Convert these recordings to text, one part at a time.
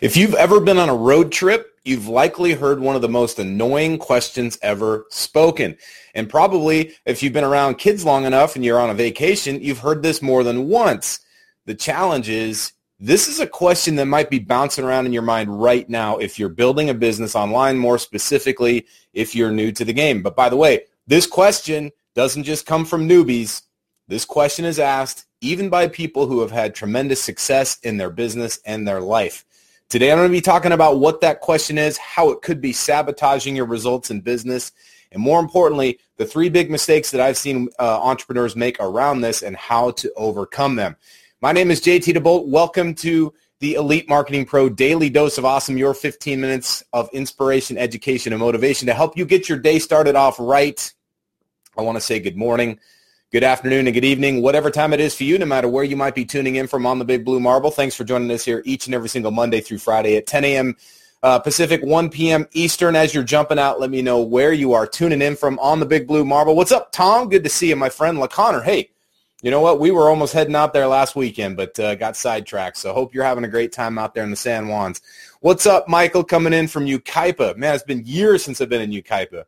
If you've ever been on a road trip, you've likely heard one of the most annoying questions ever spoken. And probably if you've been around kids long enough and you're on a vacation, you've heard this more than once. The challenge is this is a question that might be bouncing around in your mind right now if you're building a business online, more specifically if you're new to the game. But by the way, this question doesn't just come from newbies. This question is asked even by people who have had tremendous success in their business and their life. Today, I'm going to be talking about what that question is, how it could be sabotaging your results in business, and more importantly, the three big mistakes that I've seen uh, entrepreneurs make around this and how to overcome them. My name is JT DeBolt. Welcome to the Elite Marketing Pro Daily Dose of Awesome, your 15 minutes of inspiration, education, and motivation to help you get your day started off right. I want to say good morning, good afternoon, and good evening, whatever time it is for you, no matter where you might be tuning in from on the Big Blue Marble. Thanks for joining us here each and every single Monday through Friday at 10 a.m. Uh, Pacific, 1 p.m. Eastern. As you're jumping out, let me know where you are tuning in from on the Big Blue Marble. What's up, Tom? Good to see you, my friend. La Conner, hey, you know what? We were almost heading out there last weekend, but uh, got sidetracked. So hope you're having a great time out there in the San Juans. What's up, Michael, coming in from Yucaipa? Man, it's been years since I've been in Yucaipa.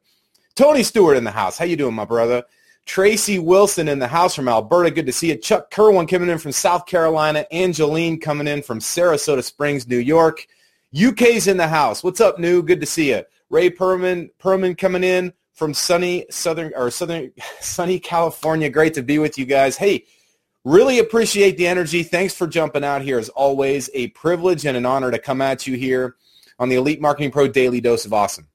Tony Stewart in the house. How you doing, my brother? Tracy Wilson in the house from Alberta. Good to see you. Chuck Kerwin coming in from South Carolina. Angeline coming in from Sarasota Springs, New York. UK's in the house. What's up, New? Good to see you. Ray Perman, Perman coming in from sunny Southern or Southern sunny California. Great to be with you guys. Hey, really appreciate the energy. Thanks for jumping out here. As always, a privilege and an honor to come at you here on the Elite Marketing Pro Daily Dose of Awesome.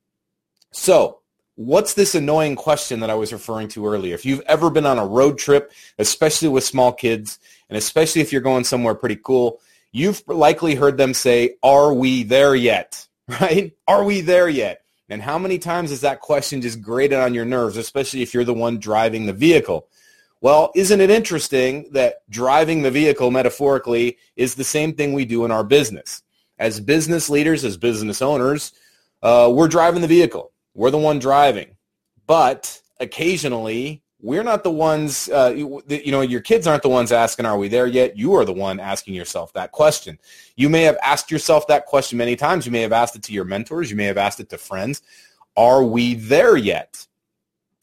So what's this annoying question that I was referring to earlier? If you've ever been on a road trip, especially with small kids, and especially if you're going somewhere pretty cool, you've likely heard them say, are we there yet? Right? Are we there yet? And how many times has that question just grated on your nerves, especially if you're the one driving the vehicle? Well, isn't it interesting that driving the vehicle metaphorically is the same thing we do in our business? As business leaders, as business owners, uh, we're driving the vehicle. We're the one driving. But occasionally, we're not the ones, uh, you know, your kids aren't the ones asking, are we there yet? You are the one asking yourself that question. You may have asked yourself that question many times. You may have asked it to your mentors. You may have asked it to friends. Are we there yet?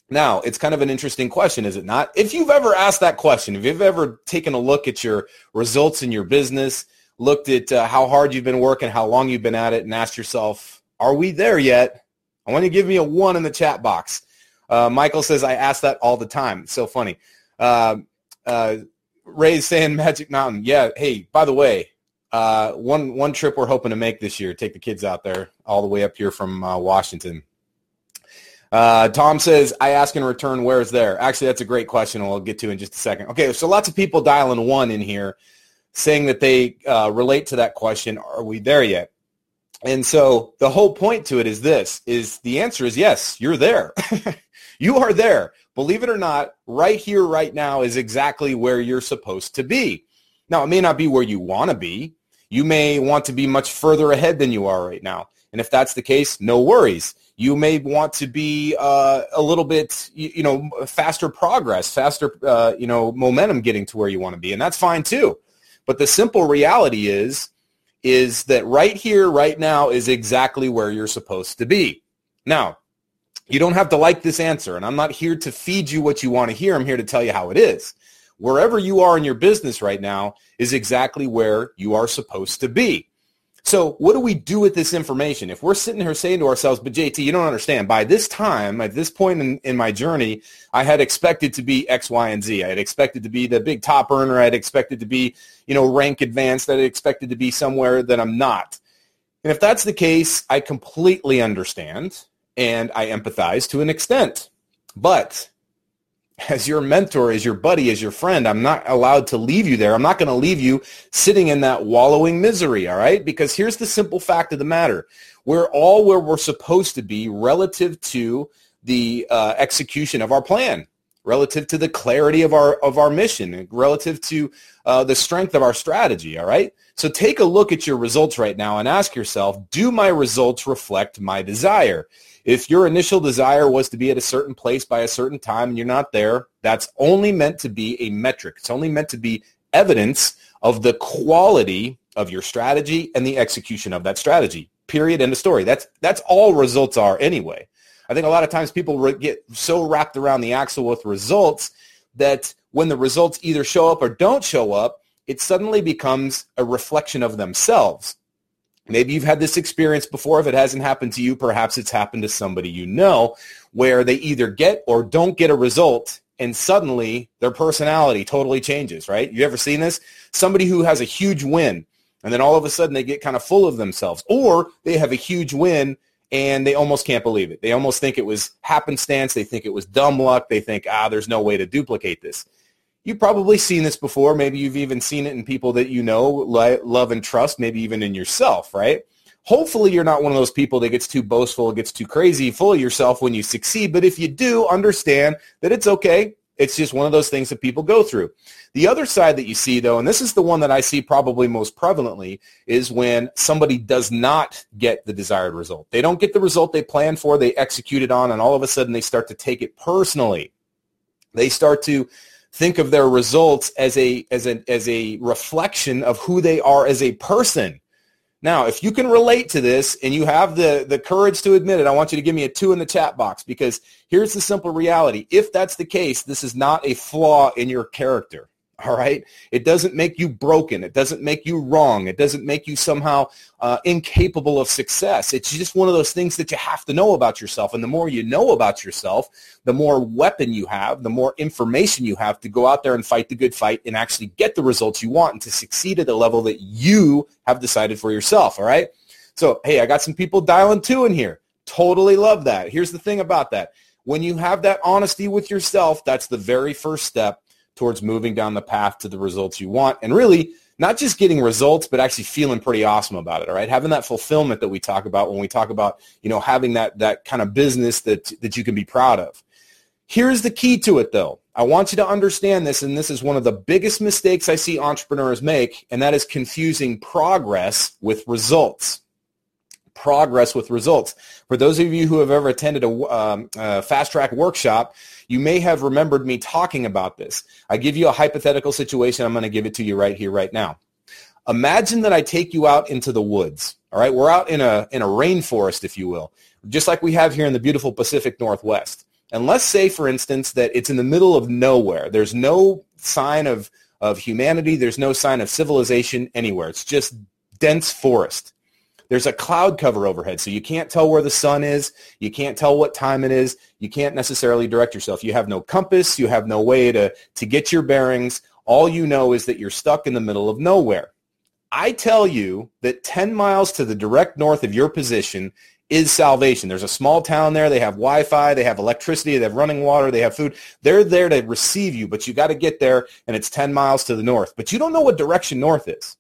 Now, it's kind of an interesting question, is it not? If you've ever asked that question, if you've ever taken a look at your results in your business, looked at uh, how hard you've been working, how long you've been at it, and asked yourself, are we there yet? I want you to give me a one in the chat box. Uh, Michael says, I ask that all the time. It's so funny. Uh, uh, Ray's saying Magic Mountain. Yeah. Hey, by the way, uh, one one trip we're hoping to make this year. Take the kids out there all the way up here from uh, Washington. Uh, Tom says, I ask in return, where's there? Actually, that's a great question. We'll get to in just a second. Okay, so lots of people dialing one in here saying that they uh, relate to that question. Are we there yet? And so the whole point to it is this, is the answer is yes, you're there. you are there. Believe it or not, right here, right now is exactly where you're supposed to be. Now, it may not be where you want to be. You may want to be much further ahead than you are right now. And if that's the case, no worries. You may want to be uh, a little bit, you, you, know, faster progress, faster, uh, you know, momentum getting to where you want to be. And that's fine too. But the simple reality is is that right here, right now is exactly where you're supposed to be. Now, you don't have to like this answer, and I'm not here to feed you what you want to hear. I'm here to tell you how it is. Wherever you are in your business right now is exactly where you are supposed to be. So what do we do with this information? If we're sitting here saying to ourselves, but JT, you don't understand. By this time, at this point in, in my journey, I had expected to be X, Y, and Z. I had expected to be the big top earner. I had expected to be, you know, rank advanced. I had expected to be somewhere that I'm not. And if that's the case, I completely understand and I empathize to an extent. But as your mentor, as your buddy, as your friend, I'm not allowed to leave you there. I'm not going to leave you sitting in that wallowing misery, all right? Because here's the simple fact of the matter. We're all where we're supposed to be relative to the uh, execution of our plan, relative to the clarity of our of our mission, relative to uh, the strength of our strategy, all right? So take a look at your results right now and ask yourself, do my results reflect my desire? If your initial desire was to be at a certain place by a certain time and you're not there, that's only meant to be a metric. It's only meant to be evidence of the quality of your strategy and the execution of that strategy. Period. End of story. That's that's all results are anyway. I think a lot of times people get so wrapped around the axle with results that when the results either show up or don't show up, it suddenly becomes a reflection of themselves. Maybe you've had this experience before. If it hasn't happened to you, perhaps it's happened to somebody you know where they either get or don't get a result and suddenly their personality totally changes, right? You ever seen this? Somebody who has a huge win and then all of a sudden they get kind of full of themselves or they have a huge win and they almost can't believe it. They almost think it was happenstance. They think it was dumb luck. They think, ah, there's no way to duplicate this. You've probably seen this before. Maybe you've even seen it in people that you know, love, and trust, maybe even in yourself, right? Hopefully you're not one of those people that gets too boastful, gets too crazy, full of yourself when you succeed. But if you do, understand that it's okay. It's just one of those things that people go through. The other side that you see, though, and this is the one that I see probably most prevalently, is when somebody does not get the desired result. They don't get the result they planned for, they execute it on, and all of a sudden they start to take it personally. They start to think of their results as a as a as a reflection of who they are as a person. Now, if you can relate to this and you have the, the courage to admit it, I want you to give me a two in the chat box because here's the simple reality. If that's the case, this is not a flaw in your character. All right. It doesn't make you broken. It doesn't make you wrong. It doesn't make you somehow uh, incapable of success. It's just one of those things that you have to know about yourself. And the more you know about yourself, the more weapon you have, the more information you have to go out there and fight the good fight and actually get the results you want and to succeed at the level that you have decided for yourself. All right. So, hey, I got some people dialing two in here. Totally love that. Here's the thing about that. When you have that honesty with yourself, that's the very first step towards moving down the path to the results you want. And really not just getting results but actually feeling pretty awesome about it all right? Having that fulfillment that we talk about when we talk about you know having that that kind of business that that you can be proud of. Here's the key to it though. I want you to understand this and this is one of the biggest mistakes i see entrepreneurs make and that is confusing progress with results progress with results. For those of you who have ever attended a, um, a fast track workshop, you may have remembered me talking about this. I give you a hypothetical situation. I'm going to give it to you right here, right now. Imagine that I take you out into the woods. All right, we're out in a in a rainforest, if you will, just like we have here in the beautiful Pacific Northwest. And let's say, for instance, that it's in the middle of nowhere. There's no sign of of humanity. There's no sign of civilization anywhere. It's just dense forest. There's a cloud cover overhead, so you can't tell where the sun is. You can't tell what time it is. You can't necessarily direct yourself. You have no compass. You have no way to, to get your bearings. All you know is that you're stuck in the middle of nowhere. I tell you that 10 miles to the direct north of your position is salvation. There's a small town there. They have Wi-Fi. They have electricity. They have running water. They have food. They're there to receive you, but you got to get there, and it's 10 miles to the north. But you don't know what direction north is.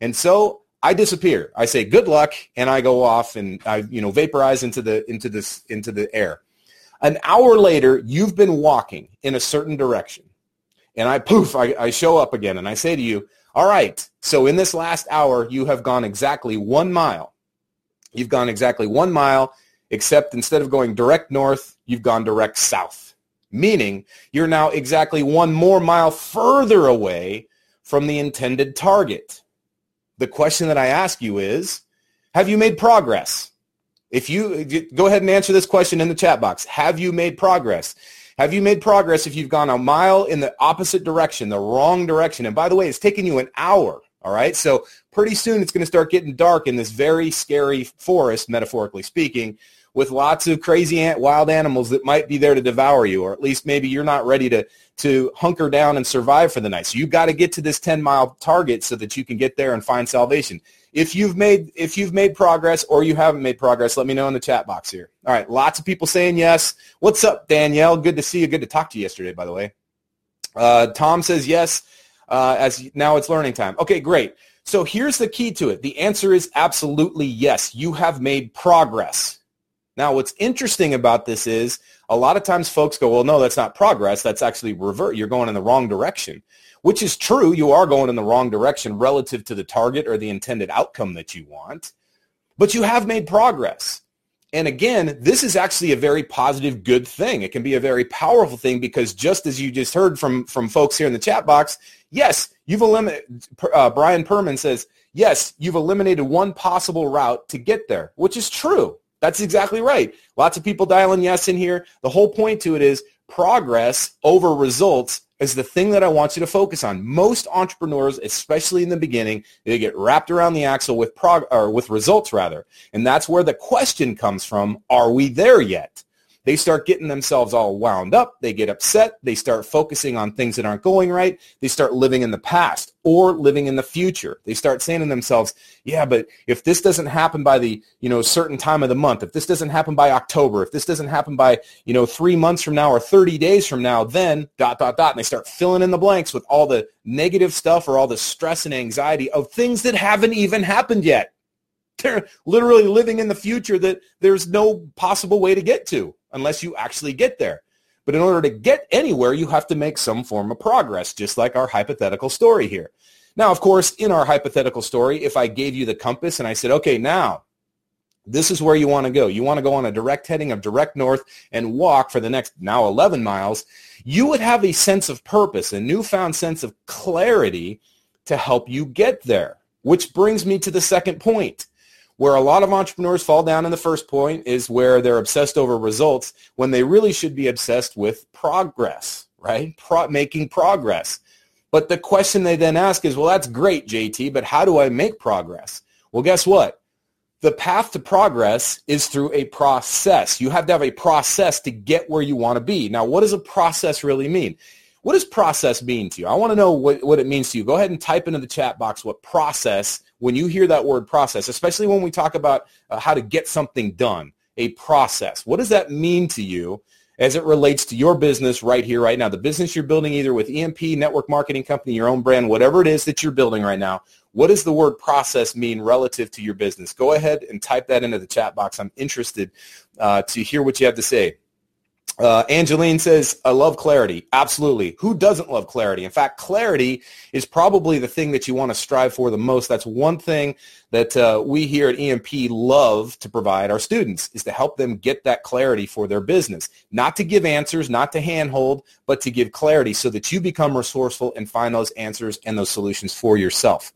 And so I disappear. I say good luck, and I go off and I you know vaporize into the into this into the air. An hour later, you've been walking in a certain direction, and I poof, I, I show up again, and I say to you, "All right, so in this last hour, you have gone exactly one mile. You've gone exactly one mile, except instead of going direct north, you've gone direct south, meaning you're now exactly one more mile further away from the intended target." The question that I ask you is, have you made progress? If you go ahead and answer this question in the chat box, have you made progress? Have you made progress if you've gone a mile in the opposite direction, the wrong direction? And by the way, it's taken you an hour. All right. So pretty soon it's going to start getting dark in this very scary forest, metaphorically speaking, with lots of crazy wild animals that might be there to devour you, or at least maybe you're not ready to to hunker down and survive for the night. So you've got to get to this 10 mile target so that you can get there and find salvation. If you've made if you've made progress or you haven't made progress, let me know in the chat box here. All right, lots of people saying yes. What's up, Danielle? Good to see you. Good to talk to you yesterday, by the way. Uh, Tom says yes. Uh, as now it's learning time. Okay, great. So here's the key to it. The answer is absolutely yes. You have made progress. Now, what's interesting about this is a lot of times folks go, well, no, that's not progress. That's actually revert. You're going in the wrong direction, which is true. You are going in the wrong direction relative to the target or the intended outcome that you want, but you have made progress. And again, this is actually a very positive, good thing. It can be a very powerful thing because just as you just heard from, from folks here in the chat box, yes, you've eliminated, uh, Brian Perman says, yes, you've eliminated one possible route to get there, which is true. That's exactly right. Lots of people dialing yes in here. The whole point to it is progress over results is the thing that I want you to focus on. Most entrepreneurs, especially in the beginning, they get wrapped around the axle with prog- or with results rather. And that's where the question comes from, are we there yet? They start getting themselves all wound up. They get upset. They start focusing on things that aren't going right. They start living in the past or living in the future. They start saying to themselves, yeah, but if this doesn't happen by the, you know, certain time of the month, if this doesn't happen by October, if this doesn't happen by, you know, three months from now or 30 days from now, then dot, dot, dot. And they start filling in the blanks with all the negative stuff or all the stress and anxiety of things that haven't even happened yet. They're literally living in the future that there's no possible way to get to unless you actually get there. But in order to get anywhere, you have to make some form of progress, just like our hypothetical story here. Now, of course, in our hypothetical story, if I gave you the compass and I said, okay, now this is where you want to go. You want to go on a direct heading of direct north and walk for the next now 11 miles. You would have a sense of purpose, a newfound sense of clarity to help you get there, which brings me to the second point. Where a lot of entrepreneurs fall down in the first point is where they're obsessed over results when they really should be obsessed with progress, right? Pro- making progress. But the question they then ask is, well, that's great, JT, but how do I make progress? Well, guess what? The path to progress is through a process. You have to have a process to get where you want to be. Now, what does a process really mean? What does process mean to you? I want to know what, what it means to you. Go ahead and type into the chat box what process, when you hear that word process, especially when we talk about uh, how to get something done, a process. What does that mean to you as it relates to your business right here, right now? The business you're building either with EMP, network marketing company, your own brand, whatever it is that you're building right now. What does the word process mean relative to your business? Go ahead and type that into the chat box. I'm interested uh, to hear what you have to say. Uh, Angeline says, I love clarity. Absolutely. Who doesn't love clarity? In fact, clarity is probably the thing that you want to strive for the most. That's one thing that uh, we here at EMP love to provide our students is to help them get that clarity for their business. Not to give answers, not to handhold, but to give clarity so that you become resourceful and find those answers and those solutions for yourself.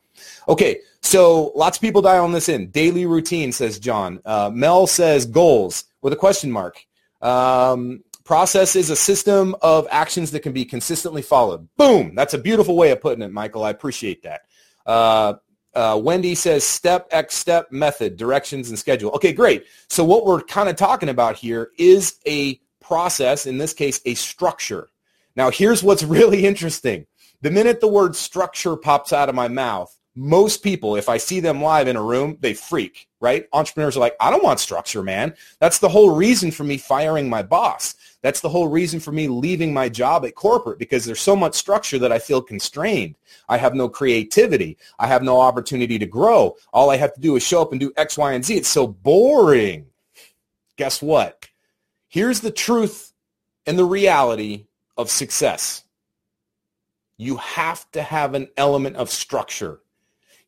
Okay, so lots of people dial on this in. Daily routine, says John. Uh, Mel says goals with a question mark. Um, Process is a system of actions that can be consistently followed. Boom. That's a beautiful way of putting it, Michael. I appreciate that. Uh, uh, Wendy says step, X step, method, directions, and schedule. Okay, great. So what we're kind of talking about here is a process, in this case, a structure. Now, here's what's really interesting. The minute the word structure pops out of my mouth, most people, if I see them live in a room, they freak, right? Entrepreneurs are like, I don't want structure, man. That's the whole reason for me firing my boss. That's the whole reason for me leaving my job at corporate because there's so much structure that I feel constrained. I have no creativity. I have no opportunity to grow. All I have to do is show up and do X, Y, and Z. It's so boring. Guess what? Here's the truth and the reality of success. You have to have an element of structure.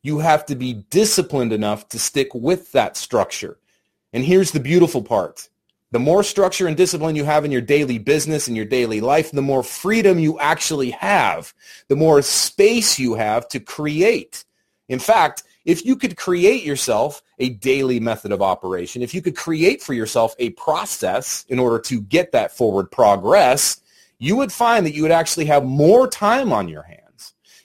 You have to be disciplined enough to stick with that structure. And here's the beautiful part. The more structure and discipline you have in your daily business and your daily life, the more freedom you actually have, the more space you have to create. In fact, if you could create yourself a daily method of operation, if you could create for yourself a process in order to get that forward progress, you would find that you would actually have more time on your hands.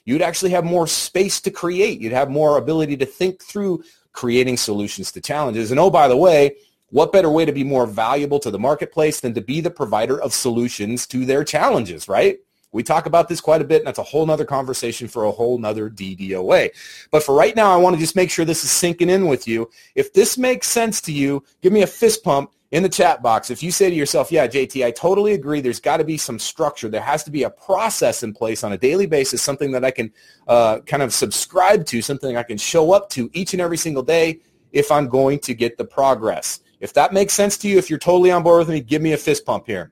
You'd actually have more space to create. You'd have more ability to think through creating solutions to challenges. And oh, by the way, what better way to be more valuable to the marketplace than to be the provider of solutions to their challenges, right? We talk about this quite a bit, and that's a whole nother conversation for a whole nother DDOA. But for right now, I want to just make sure this is sinking in with you. If this makes sense to you, give me a fist pump in the chat box. If you say to yourself, yeah, JT, I totally agree. There's got to be some structure. There has to be a process in place on a daily basis, something that I can uh, kind of subscribe to, something I can show up to each and every single day if I'm going to get the progress. If that makes sense to you, if you're totally on board with me, give me a fist pump here.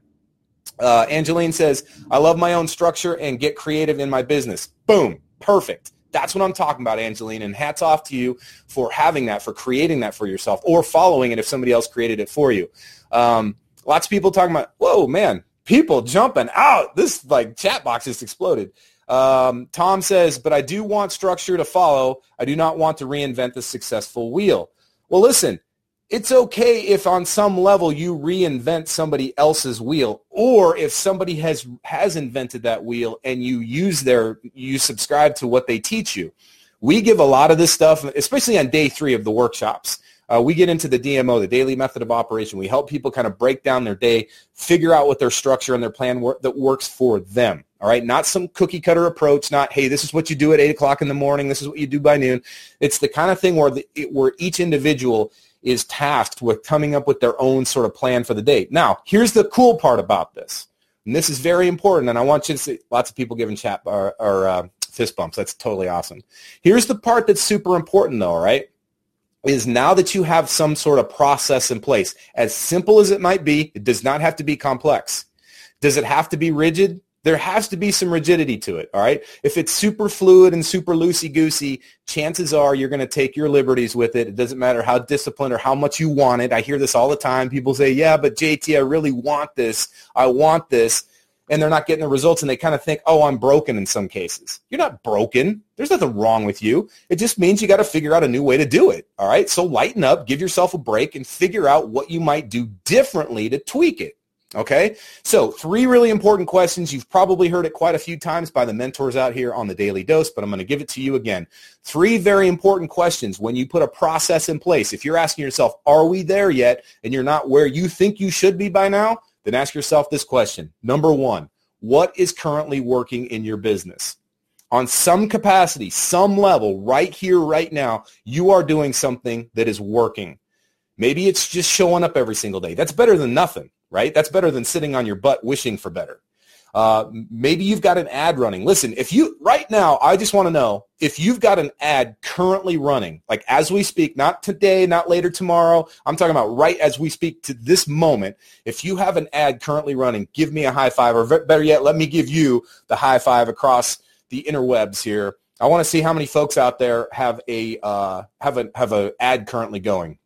Uh, Angeline says, I love my own structure and get creative in my business. Boom. Perfect. That's what I'm talking about, Angeline. And hats off to you for having that, for creating that for yourself or following it if somebody else created it for you. Um, lots of people talking about, whoa, man, people jumping out. This like chat box just exploded. Um, Tom says, but I do want structure to follow. I do not want to reinvent the successful wheel. Well, listen, it's okay if on some level you reinvent somebody else's wheel or if somebody has has invented that wheel and you use their you subscribe to what they teach you. We give a lot of this stuff especially on day three of the workshops. Uh, we get into the dmo the daily method of operation. We help people kind of break down their day figure out what their structure and their plan that works for them. All right? Not some cookie cutter approach not hey this is what you do at 8 o'clock in the morning. This is what you do by noon. It's the kind of thing where the, where each individual is tasked with coming up with their own sort of plan for the date. Now, here's the cool part about this, and this is very important, and I want you to see lots of people giving chat or, or uh, fist bumps. That's totally awesome. Here's the part that's super important, though, right? Is now that you have some sort of process in place, as simple as it might be, it does not have to be complex. Does it have to be rigid? There has to be some rigidity to it, all right? If it's super fluid and super loosey-goosey, chances are you're going to take your liberties with it. It doesn't matter how disciplined or how much you want it. I hear this all the time. People say, yeah, but JT, I really want this. I want this. And they're not getting the results and they kind of think, oh, I'm broken in some cases. You're not broken. There's nothing wrong with you. It just means you got to figure out a new way to do it. All right. So lighten up, give yourself a break and figure out what you might do differently to tweak it. Okay, so three really important questions. You've probably heard it quite a few times by the mentors out here on the Daily Dose, but I'm going to give it to you again. Three very important questions when you put a process in place. If you're asking yourself, are we there yet, and you're not where you think you should be by now, then ask yourself this question. Number one, what is currently working in your business? On some capacity, some level, right here, right now, you are doing something that is working. Maybe it's just showing up every single day. That's better than nothing right? That's better than sitting on your butt wishing for better. Uh, maybe you've got an ad running. Listen, if you right now, I just want to know if you've got an ad currently running, like as we speak, not today, not later tomorrow. I'm talking about right as we speak to this moment. If you have an ad currently running, give me a high five, or better yet, let me give you the high five across the interwebs here. I want to see how many folks out there have a uh, have a have a ad currently going.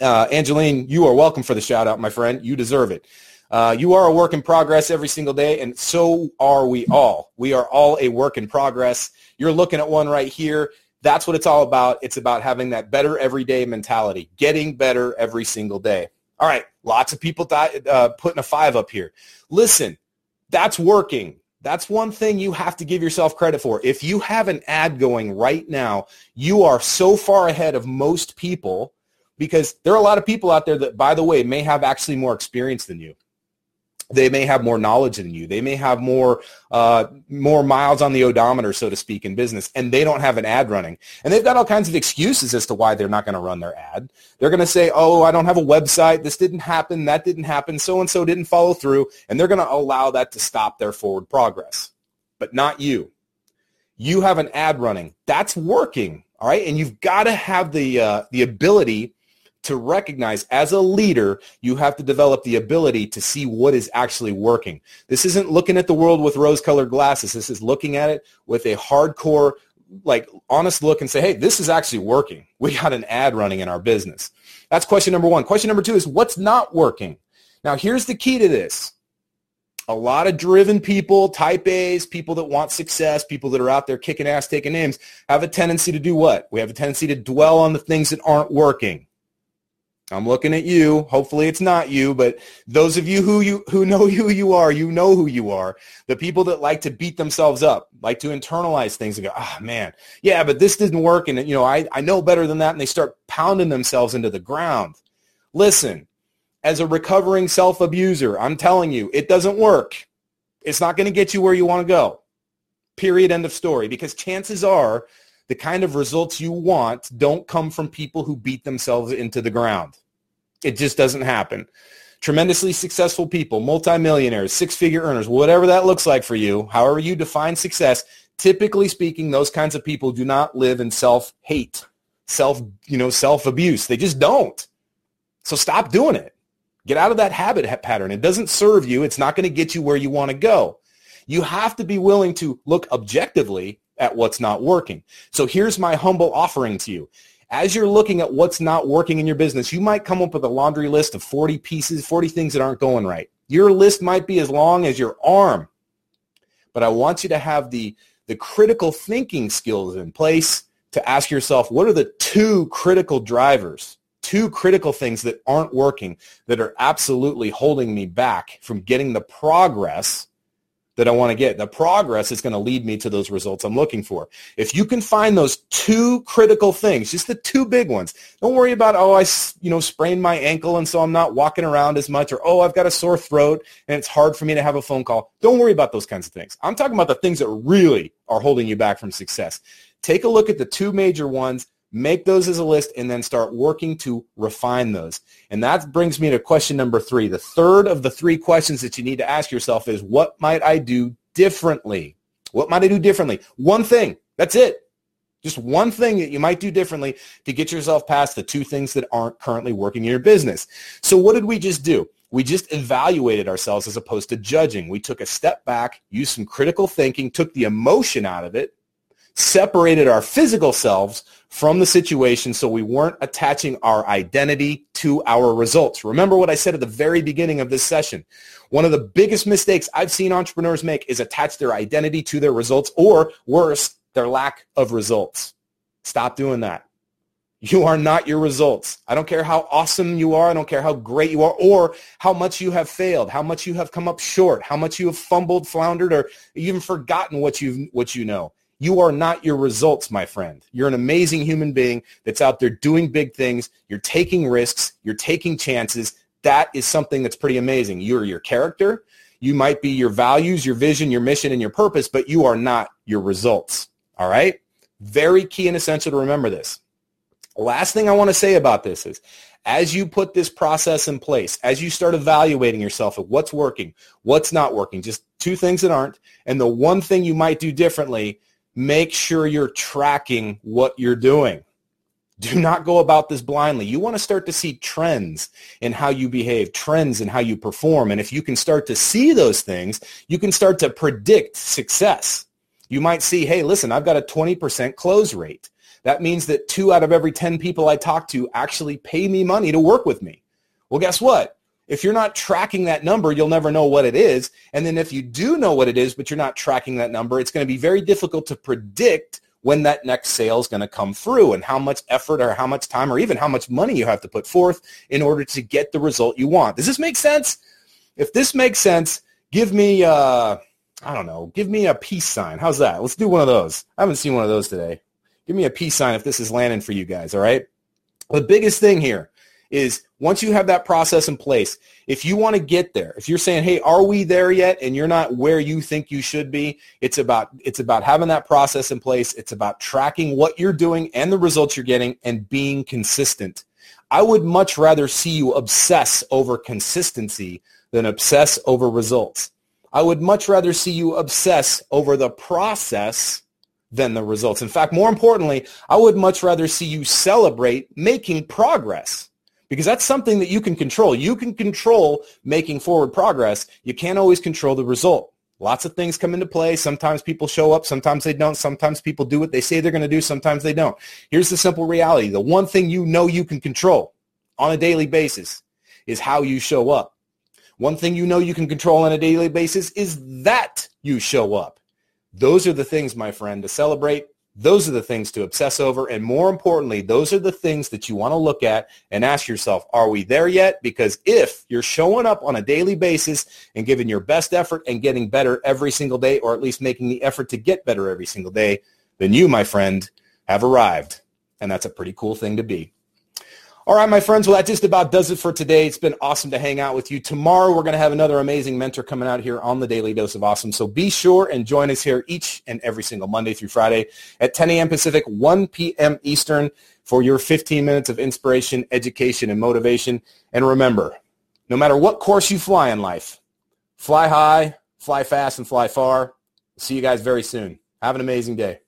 Uh, Angeline, you are welcome for the shout out, my friend. You deserve it. Uh, you are a work in progress every single day, and so are we all. We are all a work in progress. You're looking at one right here. That's what it's all about. It's about having that better everyday mentality, getting better every single day. All right, lots of people th- uh, putting a five up here. Listen, that's working. That's one thing you have to give yourself credit for. If you have an ad going right now, you are so far ahead of most people because there are a lot of people out there that, by the way, may have actually more experience than you. They may have more knowledge than you. They may have more uh, more miles on the odometer, so to speak, in business, and they don't have an ad running. And they've got all kinds of excuses as to why they're not going to run their ad. They're going to say, "Oh, I don't have a website. This didn't happen. That didn't happen. So and so didn't follow through," and they're going to allow that to stop their forward progress. But not you. You have an ad running. That's working, all right, and you've got to have the uh, the ability to recognize as a leader, you have to develop the ability to see what is actually working. This isn't looking at the world with rose-colored glasses. This is looking at it with a hardcore, like honest look and say, hey, this is actually working. We got an ad running in our business. That's question number one. Question number two is what's not working? Now, here's the key to this. A lot of driven people, type A's, people that want success, people that are out there kicking ass, taking names, have a tendency to do what? We have a tendency to dwell on the things that aren't working. I'm looking at you. Hopefully it's not you, but those of you who you who know who you are, you know who you are. The people that like to beat themselves up, like to internalize things and go, "Ah, oh, man, yeah, but this didn't work and you know, I I know better than that." And they start pounding themselves into the ground. Listen, as a recovering self-abuser, I'm telling you, it doesn't work. It's not going to get you where you want to go. Period end of story because chances are the kind of results you want don't come from people who beat themselves into the ground. It just doesn't happen. Tremendously successful people, multimillionaires, six-figure earners, whatever that looks like for you, however you define success, typically speaking, those kinds of people do not live in self-hate, self, you know, self-abuse. They just don't. So stop doing it. Get out of that habit pattern. It doesn't serve you. It's not going to get you where you want to go. You have to be willing to look objectively at what's not working. So here's my humble offering to you. As you're looking at what's not working in your business, you might come up with a laundry list of 40 pieces, 40 things that aren't going right. Your list might be as long as your arm, but I want you to have the, the critical thinking skills in place to ask yourself, what are the two critical drivers two critical things that aren't working that are absolutely holding me back from getting the progress that I want to get. The progress is going to lead me to those results I'm looking for. If you can find those two critical things, just the two big ones, don't worry about, oh, I, you know, sprained my ankle and so I'm not walking around as much or, oh, I've got a sore throat and it's hard for me to have a phone call. Don't worry about those kinds of things. I'm talking about the things that really are holding you back from success. Take a look at the two major ones make those as a list and then start working to refine those. And that brings me to question number three. The third of the three questions that you need to ask yourself is, what might I do differently? What might I do differently? One thing. That's it. Just one thing that you might do differently to get yourself past the two things that aren't currently working in your business. So what did we just do? We just evaluated ourselves as opposed to judging. We took a step back, used some critical thinking, took the emotion out of it, separated our physical selves from the situation so we weren't attaching our identity to our results. Remember what I said at the very beginning of this session. One of the biggest mistakes I've seen entrepreneurs make is attach their identity to their results or worse, their lack of results. Stop doing that. You are not your results. I don't care how awesome you are. I don't care how great you are or how much you have failed, how much you have come up short, how much you have fumbled, floundered, or even forgotten what you what you know. You are not your results, my friend. You're an amazing human being that's out there doing big things. You're taking risks. You're taking chances. That is something that's pretty amazing. You're your character. You might be your values, your vision, your mission, and your purpose, but you are not your results. All right? Very key and essential to remember this. Last thing I want to say about this is as you put this process in place, as you start evaluating yourself at what's working, what's not working, just two things that aren't, and the one thing you might do differently, make sure you're tracking what you're doing. Do not go about this blindly. You want to start to see trends in how you behave, trends in how you perform. And if you can start to see those things, you can start to predict success. You might see, hey, listen, I've got a 20% close rate. That means that two out of every 10 people I talk to actually pay me money to work with me. Well, guess what? If you're not tracking that number, you'll never know what it is. And then if you do know what it is, but you're not tracking that number, it's going to be very difficult to predict when that next sale is going to come through and how much effort or how much time or even how much money you have to put forth in order to get the result you want. Does this make sense? If this makes sense, give me, uh, I don't know, give me a peace sign. How's that? Let's do one of those. I haven't seen one of those today. Give me a peace sign if this is landing for you guys, all right? The biggest thing here is once you have that process in place, if you want to get there, if you're saying, "Hey, are we there yet?" and you're not where you think you should be, it's about it's about having that process in place. It's about tracking what you're doing and the results you're getting and being consistent. I would much rather see you obsess over consistency than obsess over results. I would much rather see you obsess over the process than the results. In fact, more importantly, I would much rather see you celebrate making progress because that's something that you can control. You can control making forward progress. You can't always control the result. Lots of things come into play. Sometimes people show up. Sometimes they don't. Sometimes people do what they say they're going to do. Sometimes they don't. Here's the simple reality. The one thing you know you can control on a daily basis is how you show up. One thing you know you can control on a daily basis is that you show up. Those are the things, my friend, to celebrate those are the things to obsess over. And more importantly, those are the things that you want to look at and ask yourself, are we there yet? Because if you're showing up on a daily basis and giving your best effort and getting better every single day, or at least making the effort to get better every single day, then you, my friend, have arrived. And that's a pretty cool thing to be. All right, my friends. Well, that just about does it for today. It's been awesome to hang out with you. Tomorrow, we're going to have another amazing mentor coming out here on the Daily Dose of Awesome. So be sure and join us here each and every single Monday through Friday at 10 a.m. Pacific, 1 p.m. Eastern for your 15 minutes of inspiration, education, and motivation. And remember, no matter what course you fly in life, fly high, fly fast, and fly far. See you guys very soon. Have an amazing day.